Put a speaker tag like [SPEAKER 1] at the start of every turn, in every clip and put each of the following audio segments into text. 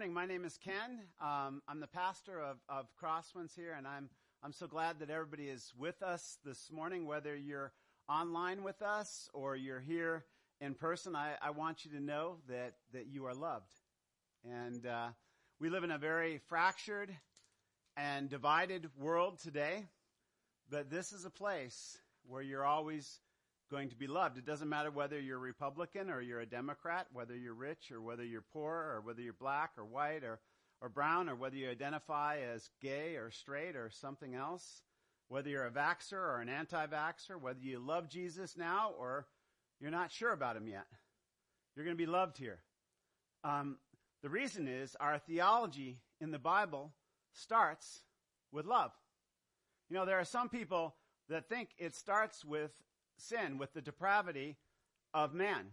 [SPEAKER 1] morning. My name is Ken. Um, I'm the pastor of, of Crosswinds here, and I'm I'm so glad that everybody is with us this morning, whether you're online with us or you're here in person. I, I want you to know that that you are loved, and uh, we live in a very fractured and divided world today. But this is a place where you're always going to be loved. It doesn't matter whether you're a Republican or you're a Democrat, whether you're rich or whether you're poor or whether you're black or white or, or brown or whether you identify as gay or straight or something else, whether you're a vaxxer or an anti-vaxxer, whether you love Jesus now or you're not sure about him yet. You're going to be loved here. Um, the reason is our theology in the Bible starts with love. You know, there are some people that think it starts with sin, with the depravity of man.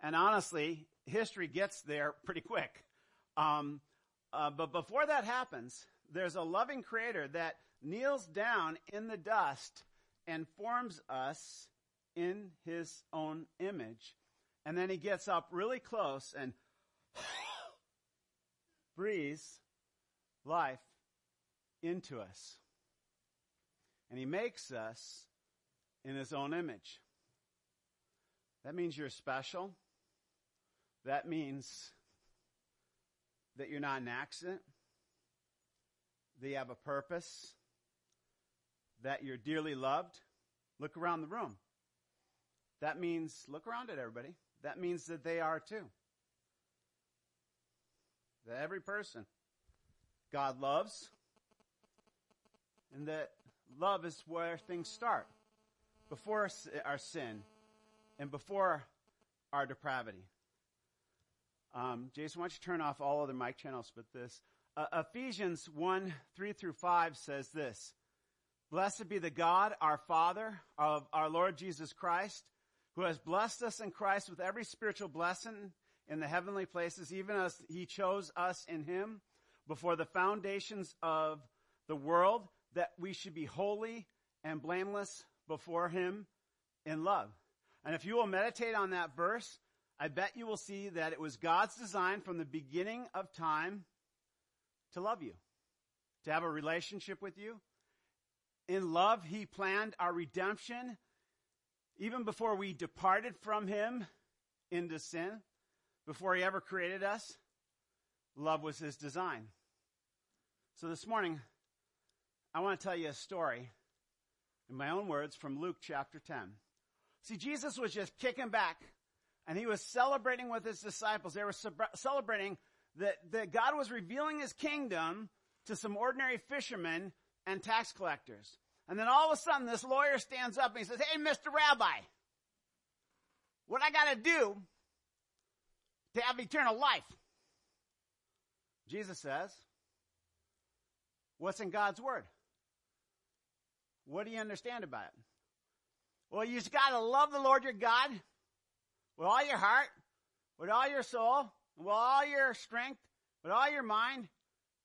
[SPEAKER 1] And honestly, history gets there pretty quick. Um, uh, but before that happens, there's a loving creator that kneels down in the dust and forms us in his own image. And then he gets up really close and breathes life into us. And he makes us in his own image. That means you're special. That means that you're not an accident. That you have a purpose. That you're dearly loved. Look around the room. That means, look around at everybody. That means that they are too. That every person God loves, and that love is where things start before our sin and before our depravity. Um, Jason, why don't you turn off all other mic channels but this? Uh, Ephesians 1, 3 through 5 says this. Blessed be the God, our Father, of our Lord Jesus Christ, who has blessed us in Christ with every spiritual blessing in the heavenly places, even as he chose us in him before the foundations of the world, that we should be holy and blameless before him in love. And if you will meditate on that verse, I bet you will see that it was God's design from the beginning of time to love you, to have a relationship with you. In love, he planned our redemption even before we departed from him into sin, before he ever created us. Love was his design. So this morning, I want to tell you a story in my own words, from Luke chapter 10. See, Jesus was just kicking back and he was celebrating with his disciples. They were celebrating that, that God was revealing his kingdom to some ordinary fishermen and tax collectors. And then all of a sudden this lawyer stands up and he says, Hey, Mr. Rabbi, what I gotta do to have eternal life? Jesus says, What's in God's word? What do you understand about it? Well, you just gotta love the Lord your God with all your heart, with all your soul, with all your strength, with all your mind,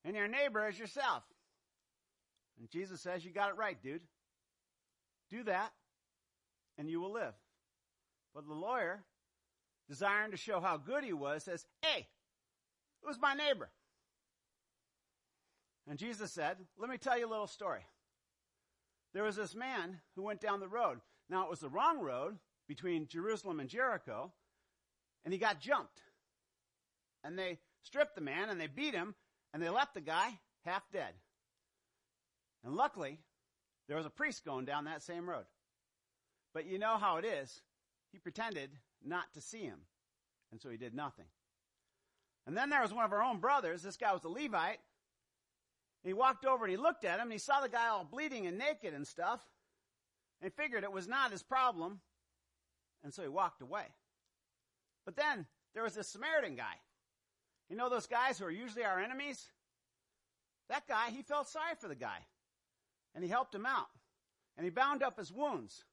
[SPEAKER 1] and your neighbor as yourself. And Jesus says, you got it right, dude. Do that, and you will live. But the lawyer, desiring to show how good he was, says, hey, who's my neighbor? And Jesus said, let me tell you a little story there was this man who went down the road. Now it was the wrong road between Jerusalem and Jericho, and he got jumped. And they stripped the man and they beat him and they left the guy half dead. And luckily, there was a priest going down that same road. But you know how it is. He pretended not to see him. And so he did nothing. And then there was one of our own brothers. This guy was a Levite. He walked over and he looked at him and he saw the guy all bleeding and naked and stuff. And he figured it was not his problem. And so he walked away. But then there was this Samaritan guy. You know those guys who are usually our enemies? That guy, he felt sorry for the guy. And he helped him out. And he bound up his wounds.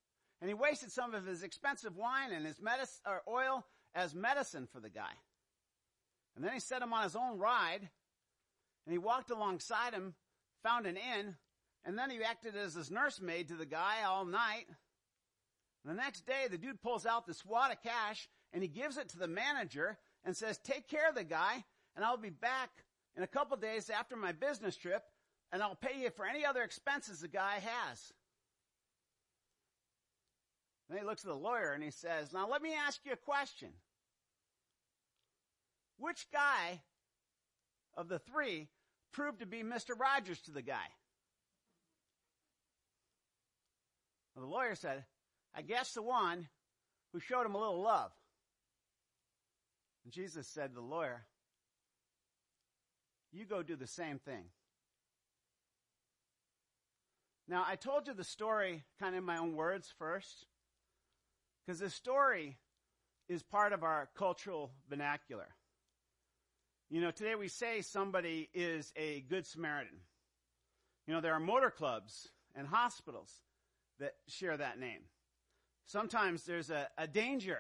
[SPEAKER 1] And he wasted some of his expensive wine and his medicine, or oil as medicine for the guy. And then he set him on his own ride and he walked alongside him, found an inn, and then he acted as his nursemaid to the guy all night. And the next day, the dude pulls out this wad of cash and he gives it to the manager and says, take care of the guy and I'll be back in a couple days after my business trip, and I'll pay you for any other expenses the guy has. Then he looks at the lawyer and he says, Now let me ask you a question. Which guy of the three proved to be Mr. Rogers to the guy? Well, the lawyer said, I guess the one who showed him a little love. And Jesus said to the lawyer, You go do the same thing. Now, I told you the story kind of in my own words first, because this story is part of our cultural vernacular. You know, today we say somebody is a good Samaritan. You know, there are motor clubs and hospitals that share that name. Sometimes there's a, a danger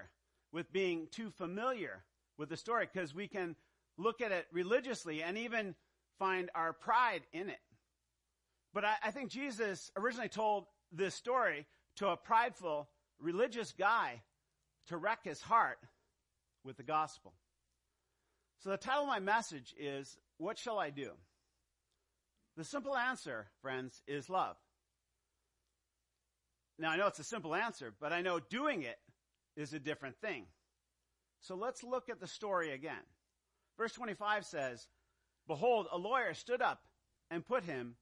[SPEAKER 1] with being too familiar with the story because we can look at it religiously and even find our pride in it. But I, I think Jesus originally told this story to a prideful religious guy to wreck his heart with the gospel. So the title of my message is, What Shall I Do? The simple answer, friends, is love. Now I know it's a simple answer, but I know doing it is a different thing. So let's look at the story again. Verse 25 says, Behold, a lawyer stood up and put him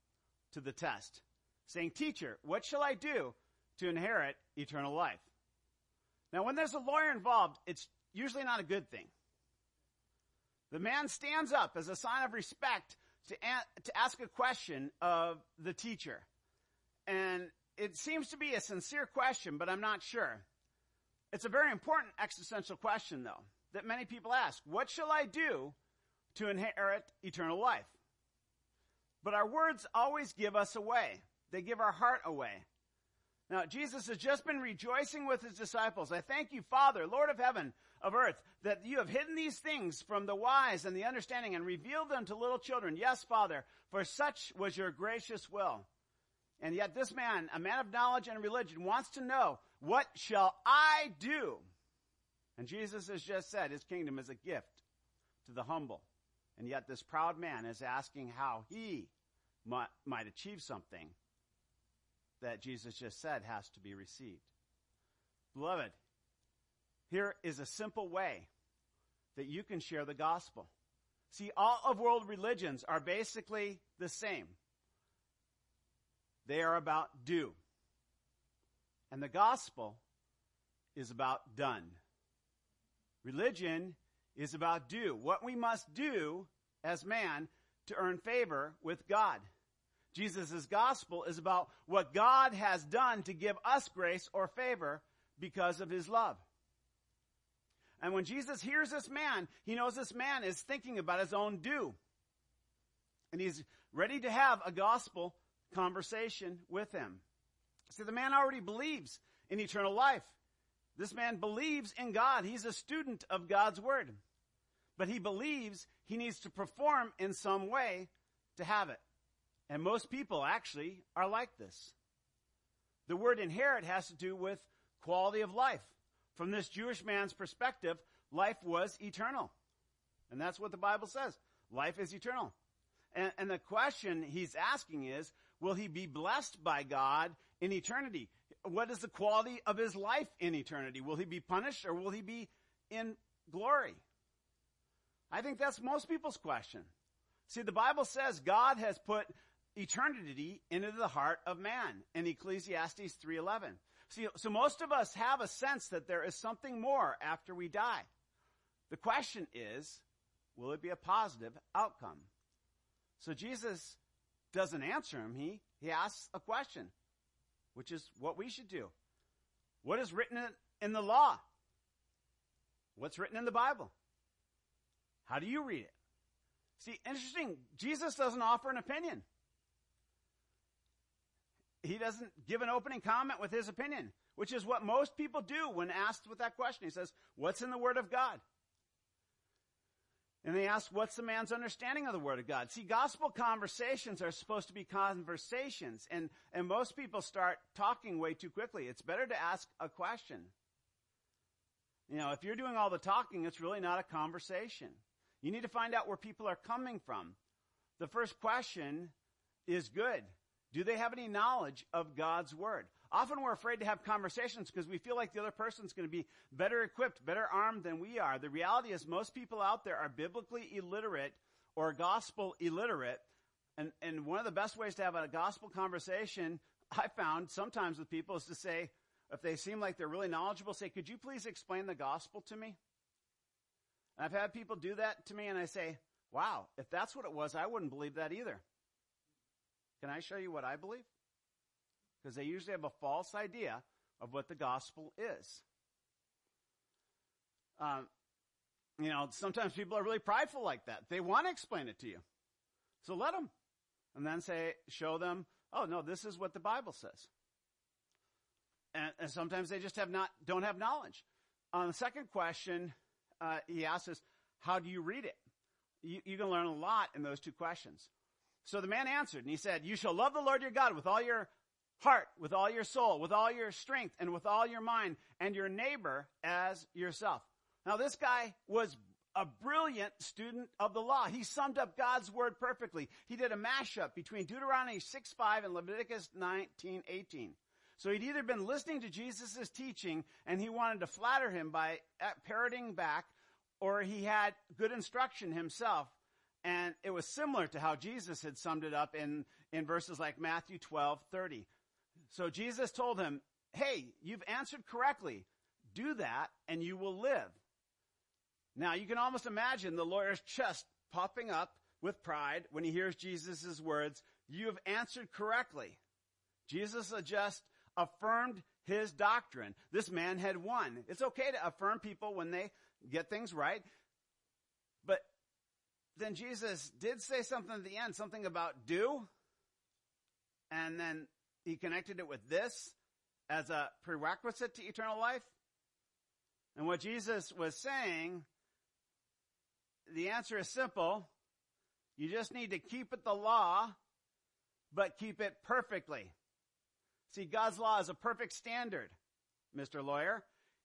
[SPEAKER 1] to the test, saying, Teacher, what shall I do to inherit eternal life? Now, when there's a lawyer involved, it's usually not a good thing. The man stands up as a sign of respect to, a- to ask a question of the teacher. And it seems to be a sincere question, but I'm not sure. It's a very important existential question, though, that many people ask. What shall I do to inherit eternal life? But our words always give us away. They give our heart away. Now, Jesus has just been rejoicing with his disciples. I thank you, Father, Lord of heaven, of earth, that you have hidden these things from the wise and the understanding and revealed them to little children. Yes, Father, for such was your gracious will. And yet this man, a man of knowledge and religion, wants to know, what shall I do? And Jesus has just said his kingdom is a gift to the humble. And yet this proud man is asking how he might, achieve something that Jesus just said has to be received. Beloved, here is a simple way that you can share the gospel. See, all of world religions are basically the same. They are about do. And the gospel is about done. Religion is about do. What we must do as man to earn favor with God. Jesus' gospel is about what God has done to give us grace or favor because of his love. And when Jesus hears this man, he knows this man is thinking about his own due. And he's ready to have a gospel conversation with him. See, the man already believes in eternal life. This man believes in God. He's a student of God's word. But he believes he needs to perform in some way to have it. And most people actually are like this. The word inherit has to do with quality of life. From this Jewish man's perspective, life was eternal. And that's what the Bible says. Life is eternal. And, and the question he's asking is, will he be blessed by God in eternity? What is the quality of his life in eternity? Will he be punished or will he be in glory? I think that's most people's question. See, the Bible says God has put eternity into the heart of man in Ecclesiastes 3:11. See, so most of us have a sense that there is something more after we die. The question is, will it be a positive outcome? So Jesus doesn't answer him. He, he asks a question, which is what we should do. What is written in the law? What's written in the Bible? How do you read it? See, interesting, Jesus doesn't offer an opinion. He doesn't give an opening comment with his opinion, which is what most people do when asked with that question. He says, what's in the Word of God? And they ask, what's the man's understanding of the Word of God? See, gospel conversations are supposed to be conversations, and, and most people start talking way too quickly. It's better to ask a question. You know, if you're doing all the talking, it's really not a conversation. You need to find out where people are coming from. The first question is good. Do they have any knowledge of God's Word? Often we're afraid to have conversations because we feel like the other person's going to be better equipped, better armed than we are. The reality is most people out there are biblically illiterate or gospel illiterate. And, and one of the best ways to have a gospel conversation I found sometimes with people is to say, if they seem like they're really knowledgeable, say, could you please explain the gospel to me? And I've had people do that to me and I say, wow, if that's what it was, I wouldn't believe that either. Can I show you what I believe? Because they usually have a false idea of what the gospel is. Um, you know, sometimes people are really prideful like that. They want to explain it to you. So let them. And then say, show them, oh no, this is what the Bible says. And, and sometimes they just have not, don't have knowledge. On the second question, uh, he asks us, how do you read it? You, you can learn a lot in those two questions. So the man answered and he said, you shall love the Lord your God with all your heart, with all your soul, with all your strength, and with all your mind, and your neighbor as yourself. Now this guy was a brilliant student of the law. He summed up God's word perfectly. He did a mashup between Deuteronomy 6:5 and Leviticus 19:18. So he'd either been listening to Jesus' teaching and he wanted to flatter him by parroting back, or he had good instruction himself. And it was similar to how Jesus had summed it up in, in verses like Matthew 12, 30. So Jesus told him, Hey, you've answered correctly. Do that and you will live. Now you can almost imagine the lawyer's chest popping up with pride when he hears Jesus' words, you have answered correctly. Jesus just affirmed his doctrine. This man had won. It's okay to affirm people when they get things right. But then Jesus did say something at the end, something about do. And then he connected it with this as a prerequisite to eternal life. And what Jesus was saying, the answer is simple. You just need to keep it the law, but keep it perfectly. See, God's law is a perfect standard, Mr. Lawyer.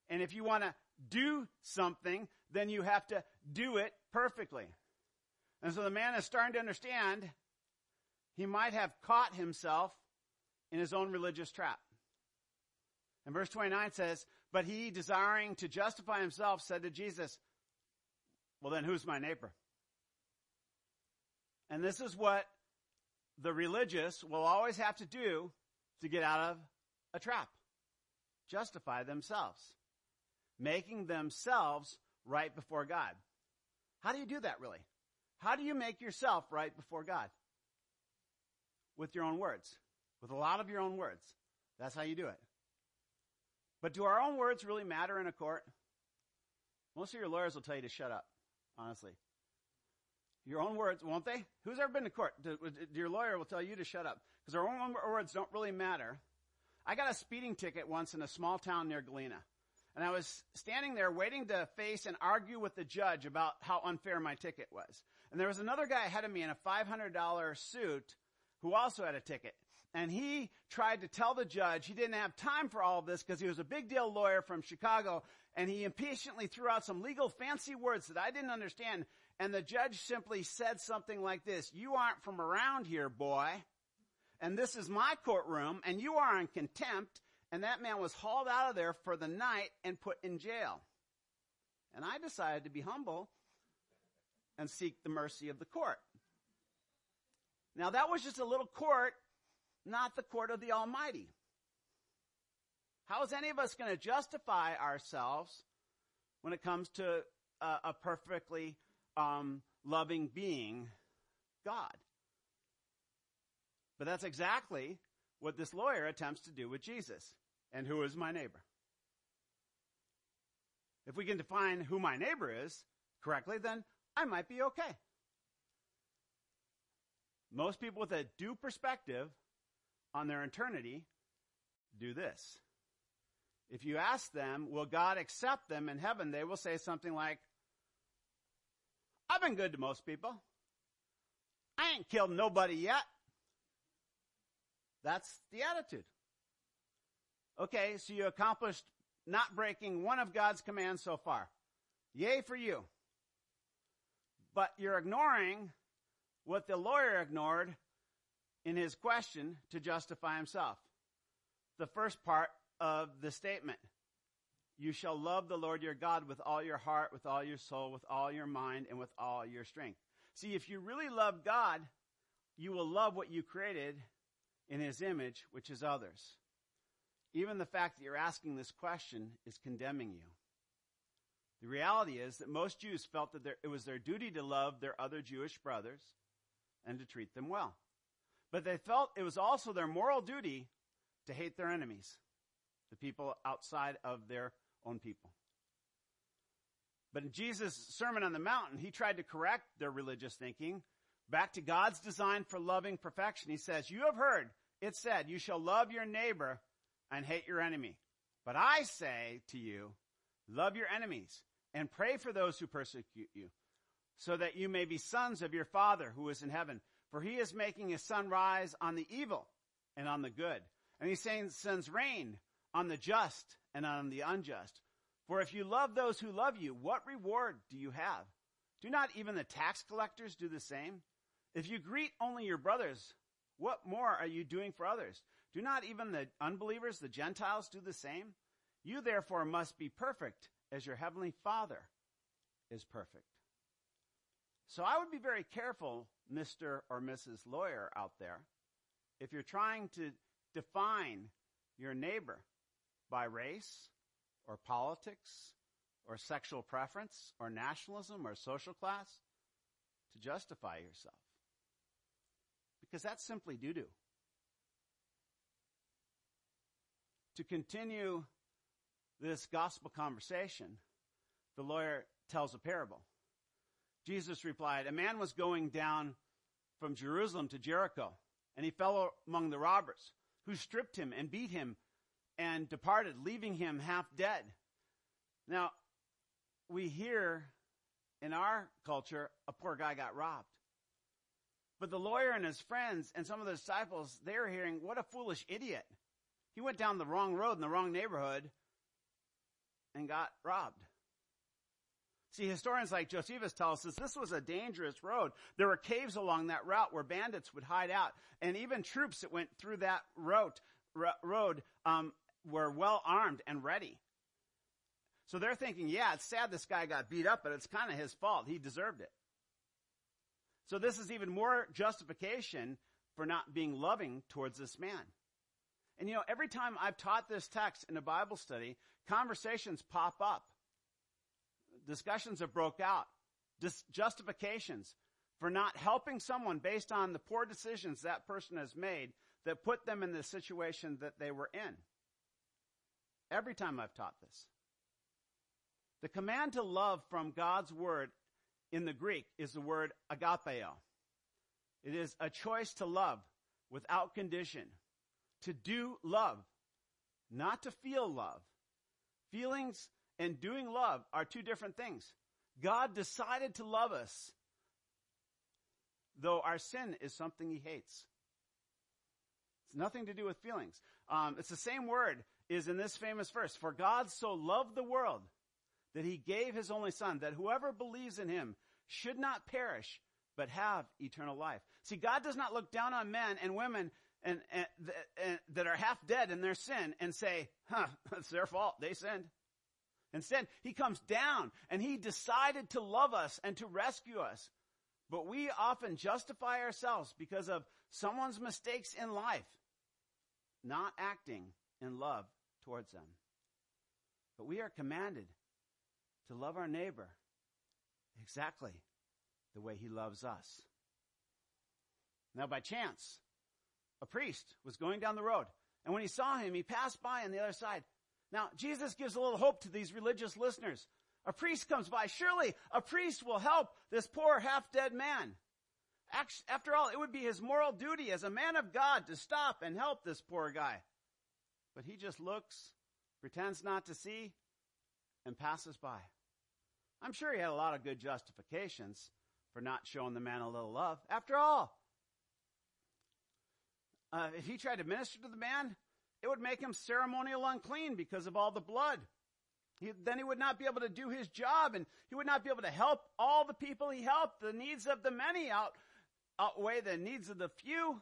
[SPEAKER 1] And if you want to do something, then you have to do it perfectly. And so the man is starting to understand he might have caught himself in his own religious trap. And verse 29 says, But he, desiring to justify himself, said to Jesus, Well, then who's my neighbor? And this is what the religious will always have to do to get out of a trap. Justify themselves. Making themselves right before God. How do you do that really? How do you make yourself right before God? With your own words. With a lot of your own words. That's how you do it. But do our own words really matter in a court? Most of your lawyers will tell you to shut up, honestly. Your own words, won't they? Who's ever been to court? Your lawyer will tell you to shut up because our own words don't really matter. I got a speeding ticket once in a small town near Galena. And I was standing there waiting to face and argue with the judge about how unfair my ticket was. And there was another guy ahead of me in a $500 suit who also had a ticket. And he tried to tell the judge he didn't have time for all of this because he was a big deal lawyer from Chicago and he impatiently threw out some legal fancy words that I didn't understand. And the judge simply said something like this, you aren't from around here, boy. And this is my courtroom and you are in contempt. And that man was hauled out of there for the night and put in jail. And I decided to be humble and seek the mercy of the court. Now that was just a little court, not the court of the Almighty. How is any of us going to justify ourselves when it comes to a, a perfectly um, loving being, God. But that's exactly what this lawyer attempts to do with Jesus. And who is my neighbor? If we can define who my neighbor is correctly, then I might be okay. Most people with a do perspective on their eternity do this. If you ask them, will God accept them in heaven? They will say something like, I've been good to most people. I ain't killed nobody yet. That's the attitude. Okay, so you accomplished not breaking one of God's commands so far. Yay for you. But you're ignoring what the lawyer ignored in his question to justify himself. The first part of the statement. You shall love the Lord your God with all your heart, with all your soul, with all your mind, and with all your strength. See, if you really love God, you will love what you created in his image, which is others. Even the fact that you're asking this question is condemning you. The reality is that most Jews felt that it was their duty to love their other Jewish brothers and to treat them well. But they felt it was also their moral duty to hate their enemies, the people outside of their own people. But in Jesus' Sermon on the Mountain, he tried to correct their religious thinking back to God's design for loving perfection. He says, You have heard it said, You shall love your neighbor and hate your enemy. But I say to you, love your enemies and pray for those who persecute you, so that you may be sons of your Father who is in heaven. For he is making his sun rise on the evil and on the good. And saying sends rain on the just and on the unjust. For if you love those who love you, what reward do you have? Do not even the tax collectors do the same? If you greet only your brothers, what more are you doing for others? Do not even the unbelievers, the Gentiles, do the same? You therefore must be perfect as your heavenly Father is perfect. So I would be very careful, Mr. or Mrs. Lawyer out there, if you're trying to define your neighbor by race or politics or sexual preference or nationalism or social class to justify yourself. Because that's simply doo doo. To continue this gospel conversation, the lawyer tells a parable. Jesus replied, A man was going down from Jerusalem to Jericho, and he fell among the robbers, who stripped him and beat him and departed, leaving him half dead. Now, we hear in our culture a poor guy got robbed. But the lawyer and his friends and some of the disciples, they're hearing, what a foolish idiot. He went down the wrong road in the wrong neighborhood and got robbed. See, historians like Josephus tell us this was a dangerous road. There were caves along that route where bandits would hide out, and even troops that went through that route, road um, were well armed and ready. So they're thinking, yeah, it's sad this guy got beat up, but it's kind of his fault. He deserved it. So this is even more justification for not being loving towards this man. And you know, every time I've taught this text in a Bible study, conversations pop up. Discussions have broke out. Dis- justifications for not helping someone based on the poor decisions that person has made that put them in the situation that they were in. Every time I've taught this. The command to love from God's word in the Greek is the word agapeo. It is a choice to love without condition, to do love, not to feel love. Feelings and doing love are two different things. God decided to love us, though our sin is something he hates. It's nothing to do with feelings. Um, it's the same word is in this famous verse. For God so loved the world that he gave his only son, that whoever believes in him should not perish, but have eternal life. See, God does not look down on men and women and, and, and, that are half dead in their sin and say, huh, it's their fault. They sinned. Instead, he comes down and he decided to love us and to rescue us. But we often justify ourselves because of someone's mistakes in life, not acting in love towards them. But we are commanded to love our neighbor exactly the way he loves us. Now, by chance, a priest was going down the road, and when he saw him, he passed by on the other side. Now, Jesus gives a little hope to these religious listeners. A priest comes by. Surely a priest will help this poor half dead man. After all, it would be his moral duty as a man of God to stop and help this poor guy. But he just looks, pretends not to see, and passes by. I'm sure he had a lot of good justifications for not showing the man a little love. After all, uh, if he tried to minister to the man, it would make him ceremonial unclean because of all the blood. He, then he would not be able to do his job and he would not be able to help all the people he helped. The needs of the many out, outweigh the needs of the few.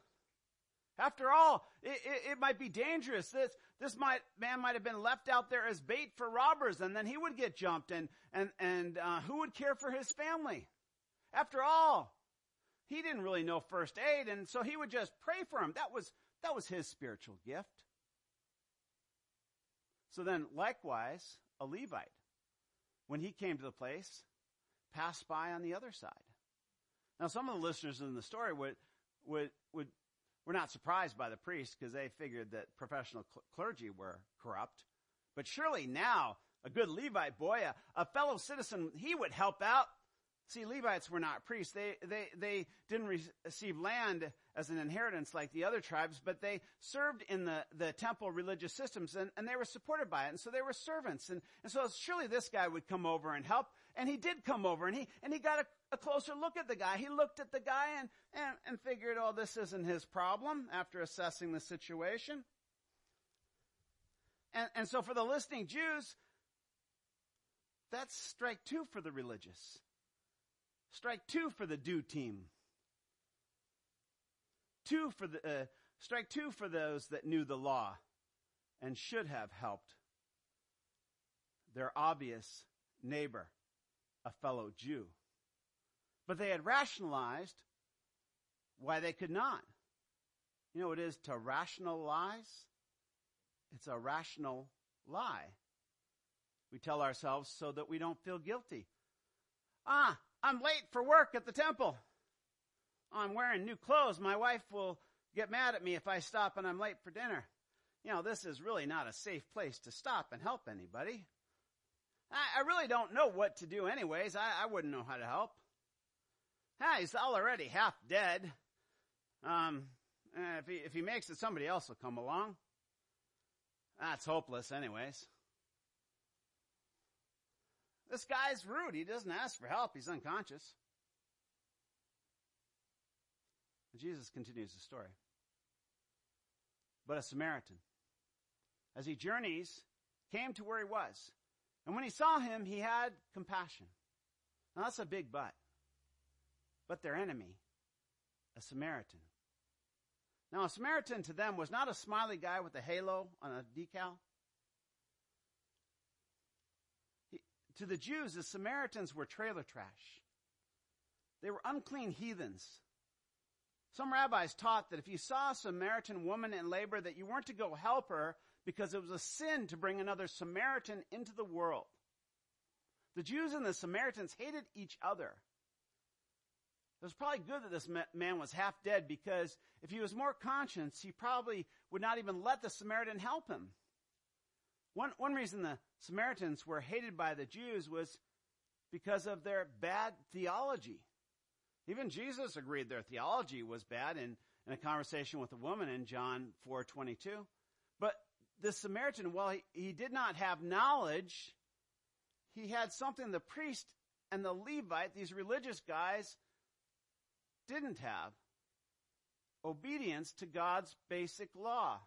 [SPEAKER 1] After all, it, it, it, might be dangerous. This, this might, man might have been left out there as bait for robbers and then he would get jumped and, and, and, uh, who would care for his family? After all, he didn't really know first aid and so he would just pray for him. That was, that was his spiritual gift. So then likewise, a Levite, when he came to the place, passed by on the other side. Now some of the listeners in the story would, would, would were not surprised by the priest because they figured that professional cl- clergy were corrupt. But surely now, a good Levite boy, a, a fellow citizen, he would help out. See, Levites were not priests. They, they, they didn't re- receive land as an inheritance like the other tribes, but they served in the, the temple religious systems and, and they were supported by it. And so they were servants. And, and so surely this guy would come over and help. And he did come over and he, and he got a a closer look at the guy. He looked at the guy and, and, and figured, oh, this isn't his problem after assessing the situation. And, and so for the listening Jews, that's strike two for the religious. Strike two for the do team. Two for the, uh, strike two for those that knew the law and should have helped their obvious neighbor, a fellow Jew. But they had rationalized why they could not. You know it is to rationalize? It's a rational lie. We tell ourselves so that we don't feel guilty. Ah, I'm late for work at the temple. I'm wearing new clothes. My wife will get mad at me if I stop and I'm late for dinner. You know, this is really not a safe place to stop and help anybody. I, I really don't know what to do anyways. I, I wouldn't know how to help. Ah, he's already half dead. Um, eh, if he, if he makes it, somebody else will come along. That's hopeless anyways. This guy's rude. He doesn't ask for help. He's unconscious. Jesus continues the story. But a Samaritan, as he journeys, came to where he was. And when he saw him, he had compassion. Now that's a big but but their enemy, a Samaritan. Now, a Samaritan to them was not a smiley guy with a halo on a decal. He, to the Jews, the Samaritans were trailer trash. They were unclean heathens. Some rabbis taught that if you saw a Samaritan woman in labor, that you weren't to go help her because it was a sin to bring another Samaritan into the world. The Jews and the Samaritans hated each other. It was probably good that this man was half dead because if he was more conscious, he probably would not even let the Samaritan help him. One, one reason the Samaritans were hated by the Jews was because of their bad theology. Even Jesus agreed their theology was bad in, in a conversation with a woman in John 4:22. But the Samaritan, while he, he did not have knowledge, he had something the priest and the Levite, these religious guys, didn't have obedience to God's basic law.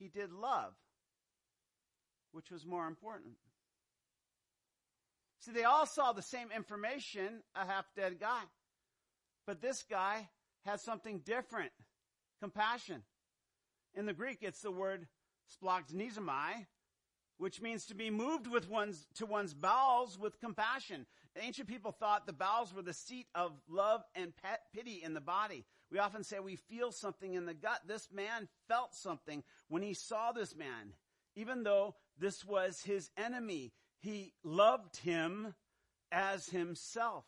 [SPEAKER 1] He did love, which was more important. See, they all saw the same information, a half dead guy. But this guy had something different compassion. In the Greek, it's the word splagchnizomai, which means to be moved with one's, to one's bowels with compassion. Ancient people thought the bowels were the seat of love and pity in the body. We often say we feel something in the gut. This man felt something when he saw this man. Even though this was his enemy, he loved him as himself.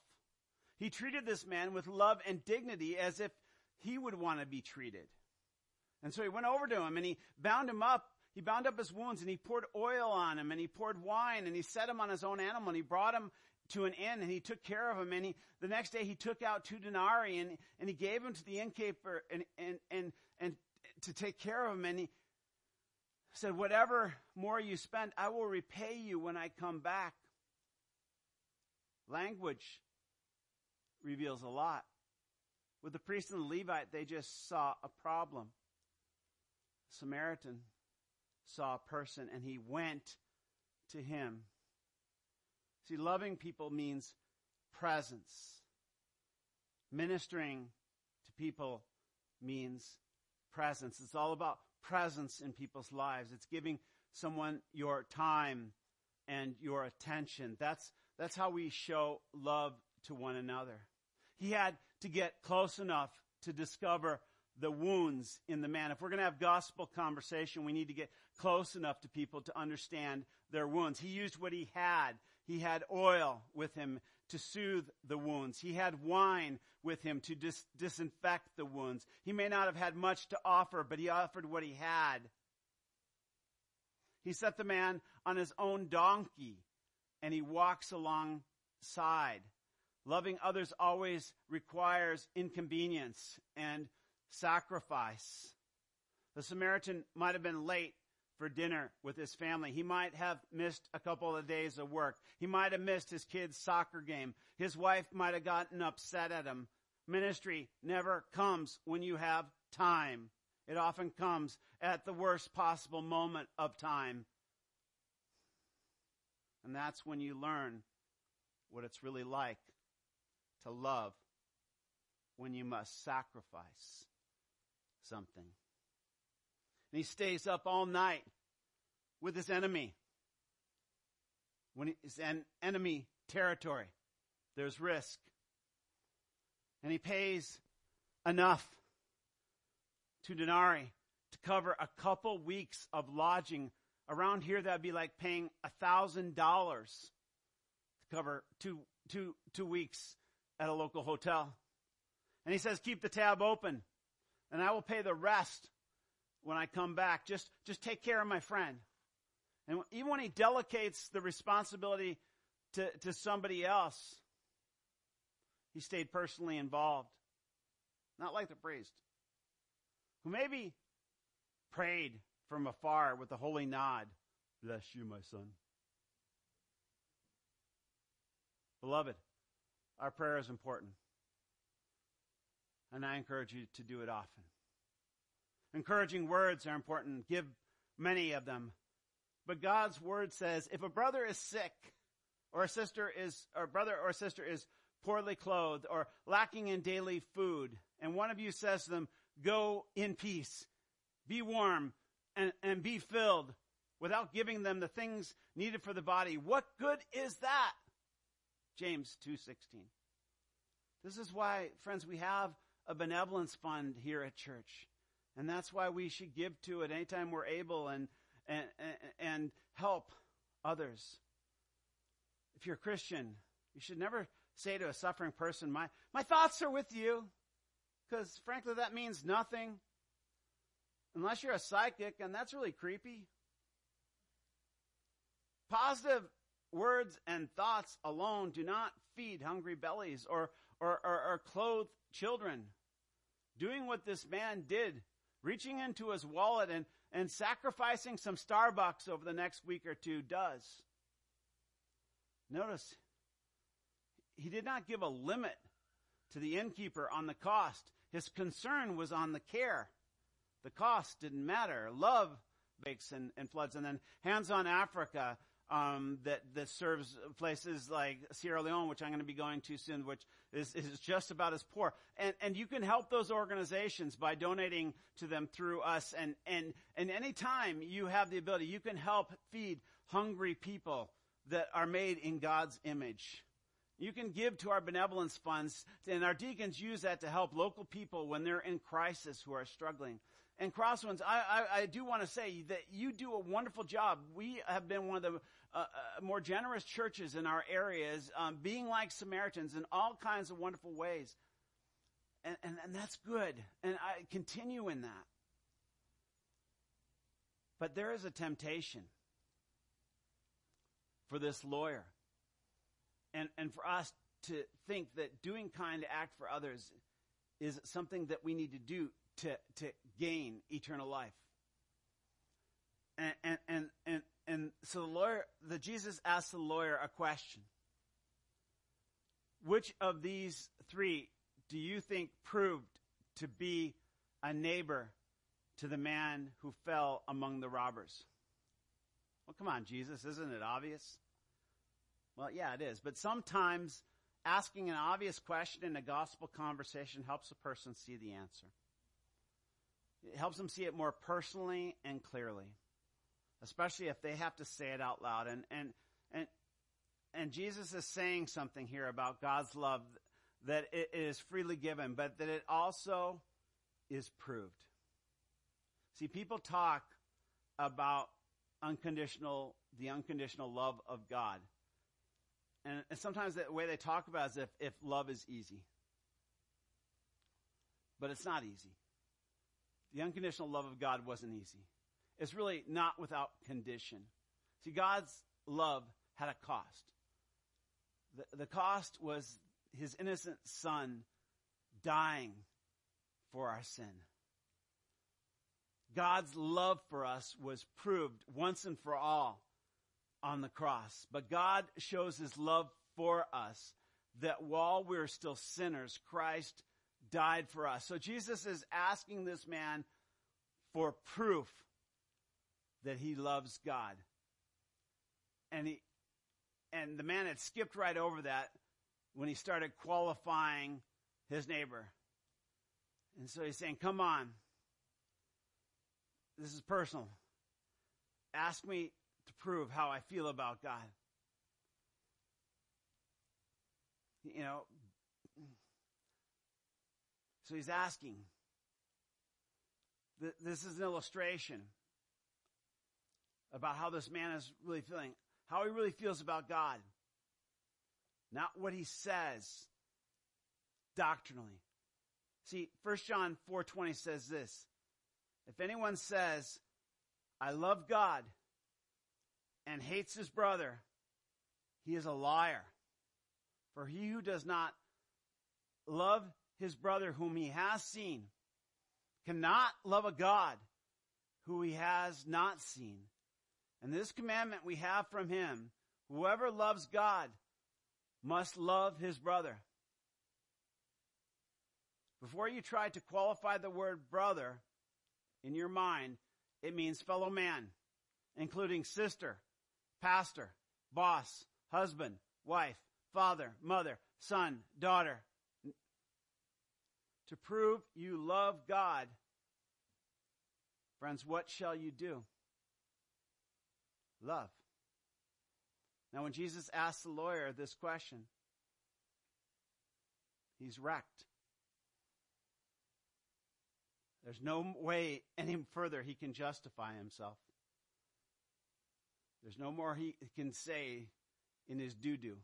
[SPEAKER 1] He treated this man with love and dignity as if he would want to be treated. And so he went over to him and he bound him up he bound up his wounds and he poured oil on him and he poured wine and he set him on his own animal and he brought him to an inn and he took care of him and he, the next day he took out two denarii and, and he gave them to the innkeeper and, and, and, and to take care of him and he said, whatever more you spend, I will repay you when I come back. Language reveals a lot. With the priest and the Levite, they just saw a problem. Samaritan saw a person and he went to him. See, loving people means presence. Ministering to people means presence. It's all about presence in people's lives. It's giving someone your time and your attention. That's, that's how we show love to one another. He had to get close enough to discover the wounds in the man. If we're going to have gospel conversation, we need to get close enough to people to understand their wounds. He used what he had. He had oil with him to soothe the wounds. He had wine with him to dis- disinfect the wounds. He may not have had much to offer, but he offered what he had. He set the man on his own donkey and he walks alongside. Loving others always requires inconvenience and sacrifice. The Samaritan might have been late for dinner with his family. He might have missed a couple of days of work. He might have missed his kid's soccer game. His wife might have gotten upset at him. Ministry never comes when you have time. It often comes at the worst possible moment of time. And that's when you learn what it's really like to love when you must sacrifice something. And he stays up all night with his enemy. When he's in enemy territory, there's risk. And he pays enough, to denarii, two cover a couple weeks of lodging. Around here, that'd be like paying a thousand dollars to cover two, two, two weeks at a local hotel. And he says, keep the tab open and I will pay the rest when I come back. Just, just take care of my friend. And even when he delegates the responsibility to, to somebody else, he stayed personally involved. Not like the priest, who maybe prayed from afar with a holy nod. Bless you, my son. Beloved, our prayer is important. And I encourage you to do it often. Encouraging words are important. Give many of them. But God's word says if a brother is sick, or a sister is, or brother or sister is poorly clothed, or lacking in daily food, and one of you says to them, go in peace, be warm, and, and be filled, without giving them the things needed for the body, what good is that? James 2.16. This is why, friends, we have a benevolence fund here at church. And that's why we should give to it anytime we're able and, and, and help others. If you're a Christian, you should never say to a suffering person, my, my thoughts are with you. Because frankly, that means nothing. Unless you're a psychic, and that's really creepy. Positive words and thoughts alone do not feed hungry bellies or, or, or, or clothe children. Doing what this man did, reaching into his wallet and, and sacrificing some Starbucks over the next week or two does. Notice, he did not give a limit to the innkeeper on the cost. His concern was on the care. The cost didn't matter. Love bakes and, and floods. And then Hands on Africa um, that that serves places like Sierra Leone, which I'm going to be going to soon, which is, is just about as poor. And and you can help those organizations by donating to them through us. And and and anytime you have the ability, you can help feed hungry people that are made in God's image. You can give to our benevolence funds, and our deacons use that to help local people when they're in crisis who are struggling and Crosswinds, I, I, I do want to say that you do a wonderful job. We have been one of the uh, uh, more generous churches in our areas, um, being like Samaritans in all kinds of wonderful ways. And, and, and that's good. And I continue in that. But there is a temptation for this lawyer and, and for us to think that doing kind act for others is something that we need to do to, to gain eternal life. And, and, and, and, and so the lawyer, the Jesus asked the lawyer a question. Which of these three do you think proved to be a neighbor to the man who fell among the robbers? Well, come on, Jesus, isn't it obvious? Well, yeah, it is. But sometimes asking an obvious question in a gospel conversation helps a person see the answer. It helps them see it more personally and clearly, especially if they have to say it out loud. And, and, and, and Jesus is saying something here about God's love that it is freely given, but that it also is proved. See, people talk about unconditional, the unconditional love of God. And, sometimes the way they talk about is if, if love is easy. But it's not easy. The unconditional love of God wasn't easy. It's really not without condition. See, God's love had a cost. The, the cost was his innocent son dying for our sin. God's love for us was proved once and for all on the cross. But God shows his love for us that while we're still sinners, Christ died for us. So Jesus is asking this man for proof that he loves God. And he, and the man had skipped right over that when he started qualifying his neighbor. And so he's saying, come on. This is personal. Ask me to prove how I feel about God. You know, so he's asking. This is an illustration about how this man is really feeling, how he really feels about God. Not what he says doctrinally. See, 1 John 4:20 says this. If anyone says, "I love God," and hates his brother, he is a liar. For he who does not love his brother whom he has seen cannot love a God who he has not seen. And this commandment we have from him, whoever loves God must love his brother. Before you try to qualify the word brother in your mind, it means fellow man, including sister, pastor, boss, husband, wife, father, mother, son, daughter. To prove you love God, friends, what shall you do? Love. Now, when Jesus asked the lawyer this question, he's wrecked. There's no way any further he can justify himself. There's no more he can say in his doo doo.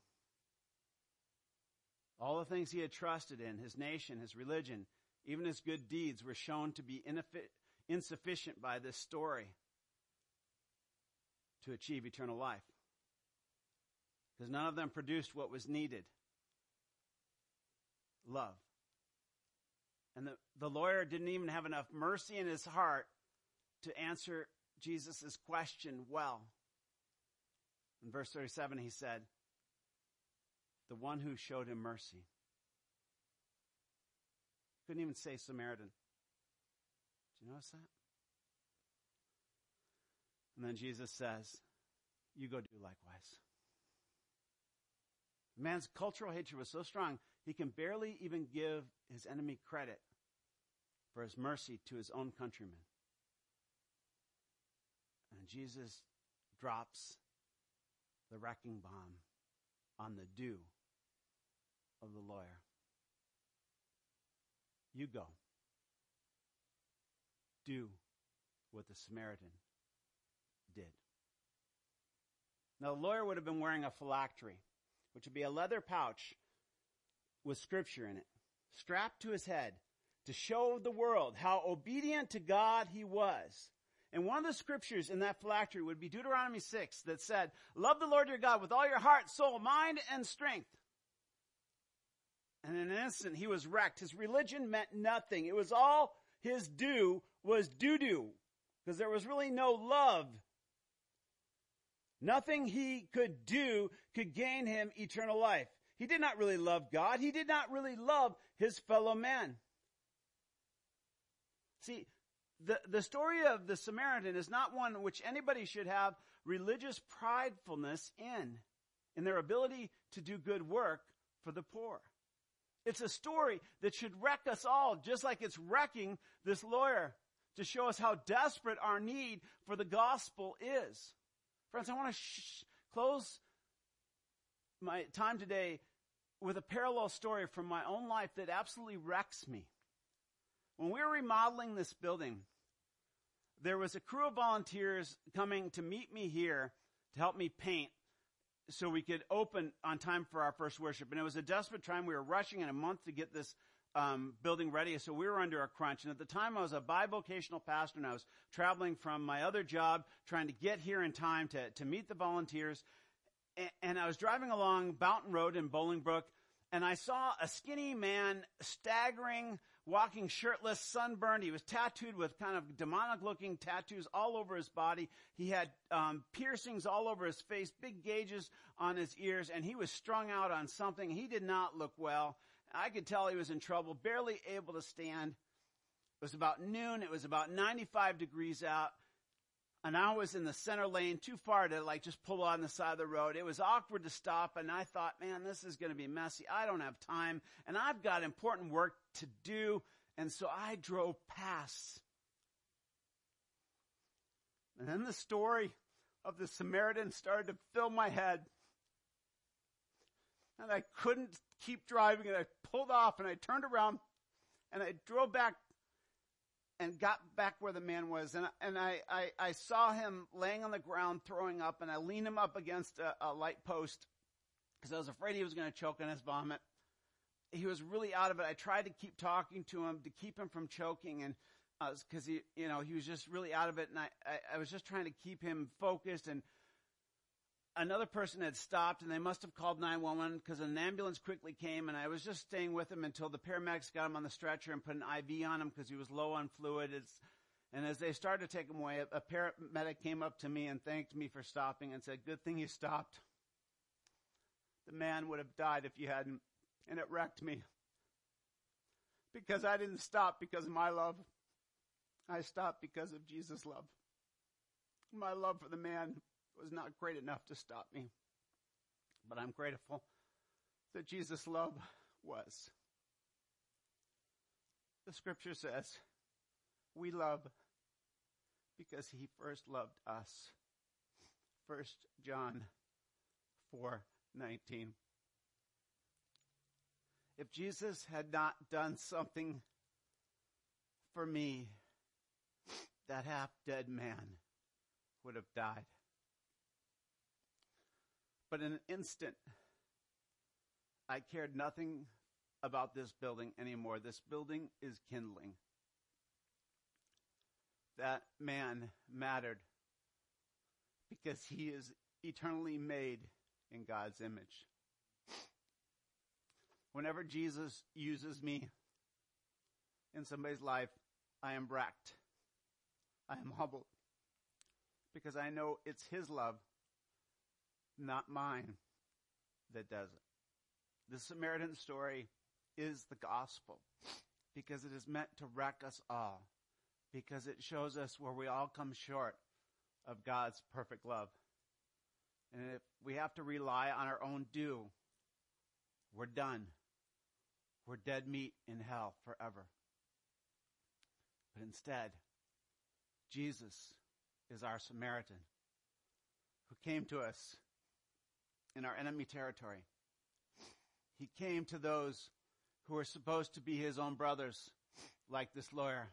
[SPEAKER 1] All the things he had trusted in, his nation, his religion, even his good deeds, were shown to be insufficient by this story to achieve eternal life. Because none of them produced what was needed love. And the, the lawyer didn't even have enough mercy in his heart to answer Jesus' question well. In verse 37, he said, The one who showed him mercy. Couldn't even say Samaritan. Do you notice that? And then Jesus says, You go do likewise. The man's cultural hatred was so strong, he can barely even give his enemy credit for his mercy to his own countrymen. And Jesus drops the wrecking bomb on the do of the lawyer. You go. Do what the Samaritan did. Now, the lawyer would have been wearing a phylactery, which would be a leather pouch with scripture in it, strapped to his head to show the world how obedient to God he was. And one of the scriptures in that phylactery would be Deuteronomy 6 that said, Love the Lord your God with all your heart, soul, mind, and strength. And in an instant, he was wrecked. His religion meant nothing. It was all his do was doo doo because there was really no love. Nothing he could do could gain him eternal life. He did not really love God. He did not really love his fellow man. See, the, the story of the Samaritan is not one which anybody should have religious pridefulness in, in their ability to do good work for the poor. It's a story that should wreck us all, just like it's wrecking this lawyer to show us how desperate our need for the gospel is. Friends, I want to sh- close my time today with a parallel story from my own life that absolutely wrecks me. When we were remodeling this building, there was a crew of volunteers coming to meet me here to help me paint so we could open on time for our first worship. And it was a desperate time. We were rushing in a month to get this um, building ready, so we were under a crunch. And at the time, I was a bivocational pastor, and I was traveling from my other job, trying to get here in time to to meet the volunteers. And, I was driving along Boughton Road in Bolingbrook, and I saw a skinny man staggering, walking shirtless, sunburned. He was tattooed with kind of demonic looking tattoos all over his body. He had um, piercings all over his face, big gauges on his ears, and he was strung out on something. He did not look well. I could tell he was in trouble, barely able to stand. It was about noon. It was about 95 degrees out. And I was in the center lane, too far to like just pull on the side of the road. It was awkward to stop, and I thought, man, this is going to be messy. I don't have time, and I've got important work to do. And so I drove past. And then the story of the Samaritan started to fill my head. And I couldn't keep driving, and I pulled off, and I turned around, and I drove back and got back where the man was. And, and I, I, I saw him laying on the ground throwing up and I leaned him up against a, a light post because I was afraid he was going to choke on his vomit. He was really out of it. I tried to keep talking to him to keep him from choking and because uh, he, you know, he was just really out of it. And I, I, I was just trying to keep him focused and another person had stopped and they must have called 911 because an ambulance quickly came and I was just staying with him until the paramedics got him on the stretcher and put an IV on him because he was low on fluid. It's, and as they started to take him away, a paramedic came up to me and thanked me for stopping and said, good thing you stopped. The man would have died if you hadn't. And it wrecked me. Because I didn't stop because of my love. I stopped because of Jesus' love. My love for the man was not great enough to stop me. But I'm grateful that Jesus' love was. The scripture says, we love because he first loved us. 1 John 4:19. If Jesus had not done something for me, that half dead man would have died. But in an instant, I cared nothing about this building anymore. This building is kindling. That man mattered because he is eternally made in God's image. Whenever Jesus uses me in somebody's life, I am wrecked. I am humbled because I know it's his love not mine, that does it. The Samaritan story is the gospel because it is meant to wreck us all, because it shows us where we all come short of God's perfect love. And if we have to rely on our own do, we're done. We're dead meat in hell forever. But instead, Jesus is our Samaritan who came to us in our enemy territory. He came to those who were supposed to be his own brothers, like this lawyer,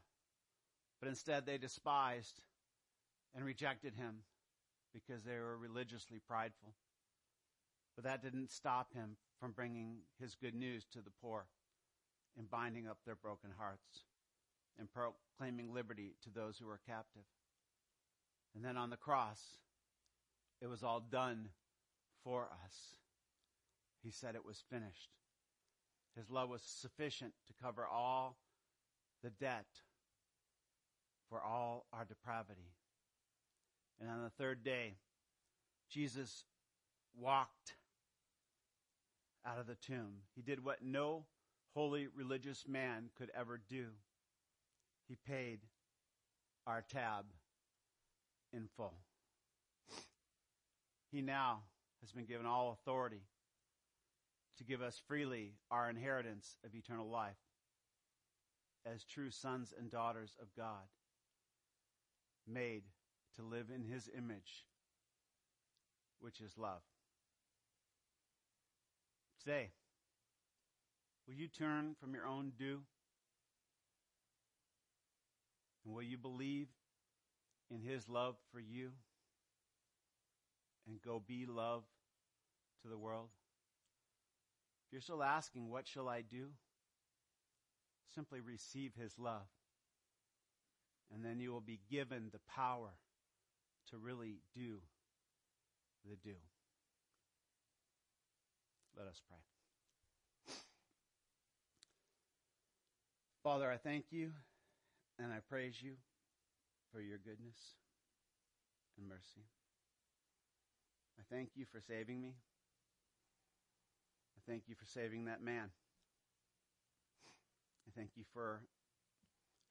[SPEAKER 1] but instead they despised and rejected him because they were religiously prideful. But that didn't stop him from bringing his good news to the poor and binding up their broken hearts and proclaiming liberty to those who were captive. And then on the cross, it was all done for us. He said it was finished. His love was sufficient to cover all the debt for all our depravity. And on the third day, Jesus walked out of the tomb. He did what no holy religious man could ever do. He paid our tab in full. He now has been given all authority to give us freely our inheritance of eternal life as true sons and daughters of God, made to live in His image, which is love. Today, will you turn from your own do? And will you believe in His love for you and go be love to the world? If you're still asking, what shall I do? Simply receive His love. And then you will be given the power to really do the do. Let us pray. Father, I thank you and I praise you for your goodness and mercy. I thank you for saving me. Thank you for saving that man. I thank you for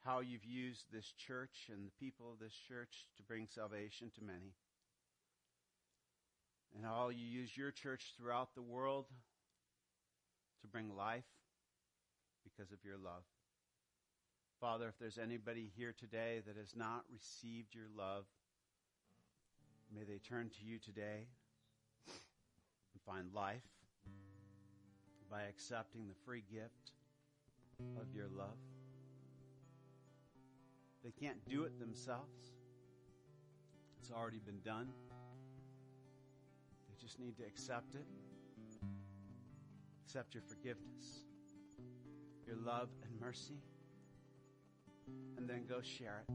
[SPEAKER 1] how you've used this church and the people of this church to bring salvation to many. And how you use your church throughout the world to bring life because of your love. Father, if there's anybody here today that has not received your love, may they turn to you today and find life by accepting the free gift of your love. They can't do it themselves. It's already been done. They just need to accept it. Accept your forgiveness, your love and mercy, and then go share it.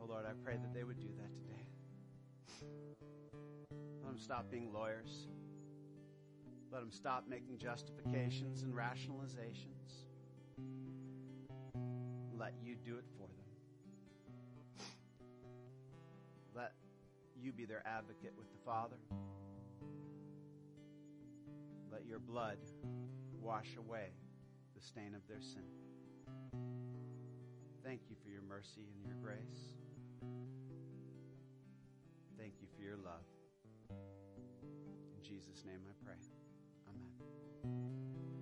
[SPEAKER 1] Oh Lord, I pray that they would do that today. Let them stop being lawyers. Let them stop making justifications and rationalizations. Let you do it for them. Let you be their advocate with the Father. Let your blood wash away the stain of their sin. Thank you for your mercy and your grace. Thank you for your love. In Jesus' name I pray.